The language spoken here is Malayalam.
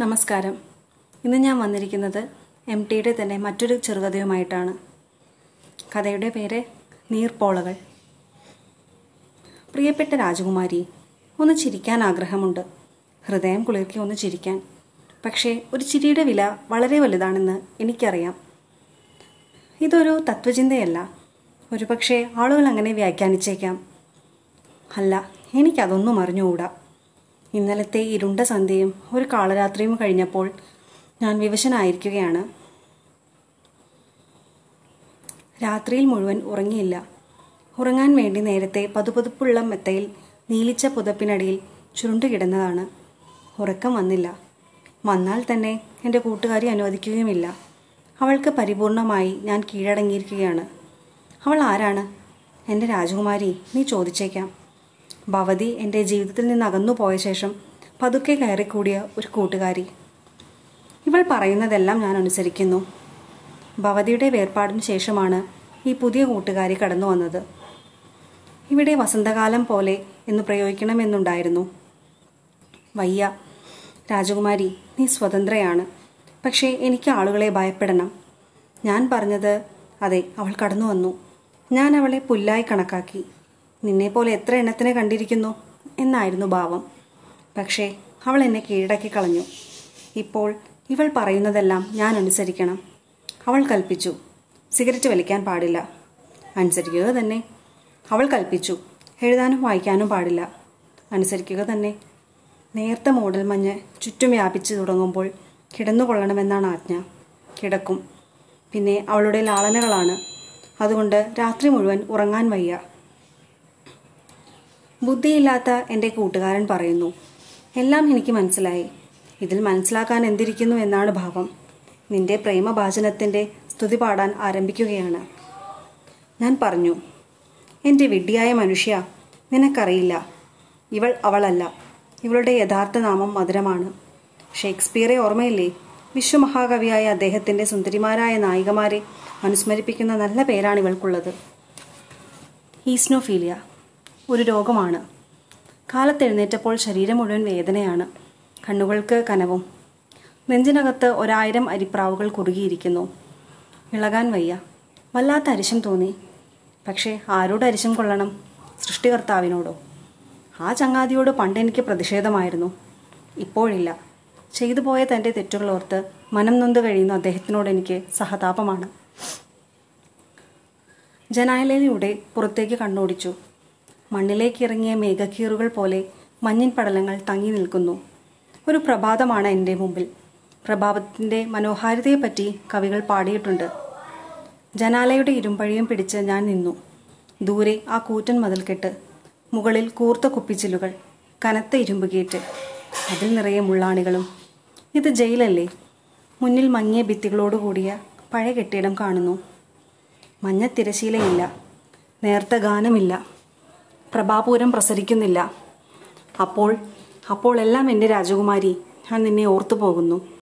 നമസ്കാരം. ഇന്ന് ഞാൻ വന്നിരിക്കുന്നത് എം ടിയുടെ തന്നെ മറ്റൊരു ചെറുകഥയുമായിട്ടാണ്. കഥയുടെ പേര് നീർപോളകൾ. പ്രിയപ്പെട്ട രാജകുമാരി ഒന്ന് ചിരിക്കാൻ ആഗ്രഹമുണ്ട്. ഹൃദയം കുളിർക്കി ഒന്ന് ചിരിക്കാൻ. പക്ഷേ ഒരു ചിരിയുടെ വില വളരെ വലുതാണെന്ന് എനിക്കറിയാം. ഇതൊരു തത്വചിന്തയല്ല. ഒരുപക്ഷെ ആളുകൾ അങ്ങനെ വ്യാഖ്യാനിച്ചേക്കാം. അല്ല എനിക്കതൊന്നും അറിഞ്ഞുകൂടാ. ഇന്നലത്തെ ഇരുണ്ട സന്ധ്യയും ഒരു കാളരാത്രിയും കഴിഞ്ഞപ്പോൾ ഞാൻ വിവശനായിരിക്കുകയാണ്. രാത്രിയിൽ മുഴുവൻ ഉറങ്ങിയില്ല. ഉറങ്ങാൻ വേണ്ടി നേരത്തെ പതുപതുപ്പുള്ള മെത്തയിൽ നീലിച്ച പുതപ്പിനടിയിൽ ചുരുണ്ടുകിടന്നതാണ് ഉറക്കം വന്നില്ല. വന്നാൽ തന്നെ എന്റെ കൂട്ടുകാരി അനുവദിക്കുകയുമില്ല. അവൾക്ക് പരിപൂർണമായി ഞാൻ കീഴടങ്ങിയിരിക്കുകയാണ്. അവൾ ആരാണ്? എന്റെ രാജകുമാരി നീ ചോദിച്ചേക്കാം. ഭവതി എന്റെ ജീവിതത്തിൽ നിന്ന് അകന്നു പോയ ശേഷം പതുക്കെ കയറിക്കൂടിയ ഒരു കൂട്ടുകാരി. ഇവൾ പറയുന്നതെല്ലാം ഞാൻ അനുസരിക്കുന്നു. ഭവതിയുടെ വേർപാടിന് ശേഷമാണ് ഈ പുതിയ കൂട്ടുകാരി കടന്നു വന്നത്. ഇവിടെ വസന്തകാലം പോലെ എന്ന് പ്രയോഗിക്കണമെന്നുണ്ടായിരുന്നു. വയ്യ രാജകുമാരി നീ സ്വതന്ത്രയാണ്. പക്ഷേ എനിക്ക് ആളുകളെ ഭയപ്പെടണം. ഞാൻ പറഞ്ഞത് അതെ അവൾ കടന്നു വന്നു. ഞാൻ അവളെ പുല്ലായി കണക്കാക്കി. നിന്നെപ്പോലെ എത്ര എണ്ണത്തിനെ കണ്ടിരിക്കുന്നു? എന്നായിരുന്നു ഭാവം. പക്ഷേ അവൾ എന്നെ കീഴടക്കി കളഞ്ഞു. ഇപ്പോൾ ഇവൾ പറയുന്നതെല്ലാം ഞാൻ അനുസരിക്കണം. അവൾ കൽപ്പിച്ചു. സിഗരറ്റ് വലിക്കാൻ പാടില്ല. അനുസരിക്കുക തന്നെ. അവൾ കൽപ്പിച്ചു. എഴുതാനും വായിക്കാനും പാടില്ല. അനുസരിക്കുക തന്നെ. നേർത്ത മൂടൽ മഞ്ഞ് ചുറ്റും വ്യാപിച്ചു തുടങ്ങുമ്പോൾ കിടന്നുകൊള്ളണമെന്നാണ് ആജ്ഞ. കിടക്കും. പിന്നെ അവളുടെ ലാളനകളാണ്. അതുകൊണ്ട് രാത്രി മുഴുവൻ ഉറങ്ങാൻ വയ്യ. ബുദ്ധിയില്ലാത്ത എന്റെ കൂട്ടുകാരൻ പറയുന്നു എല്ലാം എനിക്ക് മനസ്സിലായി. ഇതിൽ മനസ്സിലാക്കാൻ എന്തിരിക്കുന്നു എന്നാണ് ഭാവം. നിന്റെ പ്രേമഭാചനത്തിന്റെ സ്തുതി പാടാൻ ആരംഭിക്കുകയാണ്. ഞാൻ പറഞ്ഞു എന്റെ വിഡ്ഢിയായ മനുഷ്യ നിനക്കറിയില്ല. ഇവൾ അവളല്ല. ഇവളുടെ യഥാർത്ഥ നാമം മധുരമാണ്. ഷേക്സ്പിയറെ ഓർമ്മയില്ലേ? വിശ്വമഹാകവിയായ അദ്ദേഹത്തിന്റെ സുന്ദരിമാരായ നായികമാരെ അനുസ്മരിപ്പിക്കുന്ന നല്ല പേരാണ് ഇവൾക്കുള്ളത്. ഈസ്നോഫീലിയ. ഒരു രോഗമാണ്. കാലത്തെഴുന്നേറ്റപ്പോൾ ശരീരം മുഴുവൻ വേദനയാണ്. കണ്ണുകൾക്ക് കനവും. നെഞ്ചിനകത്ത് ഒരായിരം അരിപ്രാവുകൾ കുറുകിയിരിക്കുന്നു. ഇളകാൻ വയ്യ. വല്ലാത്ത അരിശം തോന്നി. പക്ഷേ ആരോട് അരിശം കൊള്ളണം? സൃഷ്ടികർത്താവിനോടോ? ആ ചങ്ങാതിയോട് പണ്ട് എനിക്ക് പ്രതിഷേധമായിരുന്നു. ഇപ്പോഴില്ല. ചെയ്തു പോയ തന്റെ തെറ്റുകൾ ഓർത്ത് മനം നൊന്ത് കഴിയുന്ന അദ്ദേഹത്തിനോട് എനിക്ക് സഹതാപമാണ്. ജനാലയിലൂടെ പുറത്തേക്ക് കണ്ണോടിച്ചു. മണ്ണിലേക്ക് ഇറങ്ങിയ മേഘക്കീറുകൾ പോലെ മഞ്ഞിൻ പടലങ്ങൾ തങ്ങി നിൽക്കുന്നു. ഒരു പ്രഭാതമാണ് എന്റെ മുമ്പിൽ. പ്രഭാതത്തിന്റെ മനോഹാരിതയെപ്പറ്റി കവികൾ പാടിയിട്ടുണ്ട്. ജനാലയുടെ ഇരുമ്പഴിയും പിടിച്ച് ഞാൻ നിന്നു. ദൂരെ ആ കൂറ്റൻ മതിൽക്കെട്ട് മുകളിൽ കൂർത്ത കുപ്പിച്ചിലുകൾ കനത്ത ഇരുമ്പ് ഗേറ്റ് അതിൽ നിറയെ മുള്ളാണികളും. ഇത് ജയിലല്ലേ? മുന്നിൽ മങ്ങിയ ഭിത്തികളോടുകൂടിയ പഴയ കെട്ടിടം കാണുന്നു. മഞ്ഞ തിരശീലയില്ല. നേർത്ത ഗാനമില്ല. പ്രഭാപൂരം പ്രസരിക്കുന്നില്ല. അപ്പോൾ അപ്പോൾ എല്ലാം എന്റെ രാജകുമാരി. ഞാൻ നിന്നെ ഓർത്തു പോകുന്നു.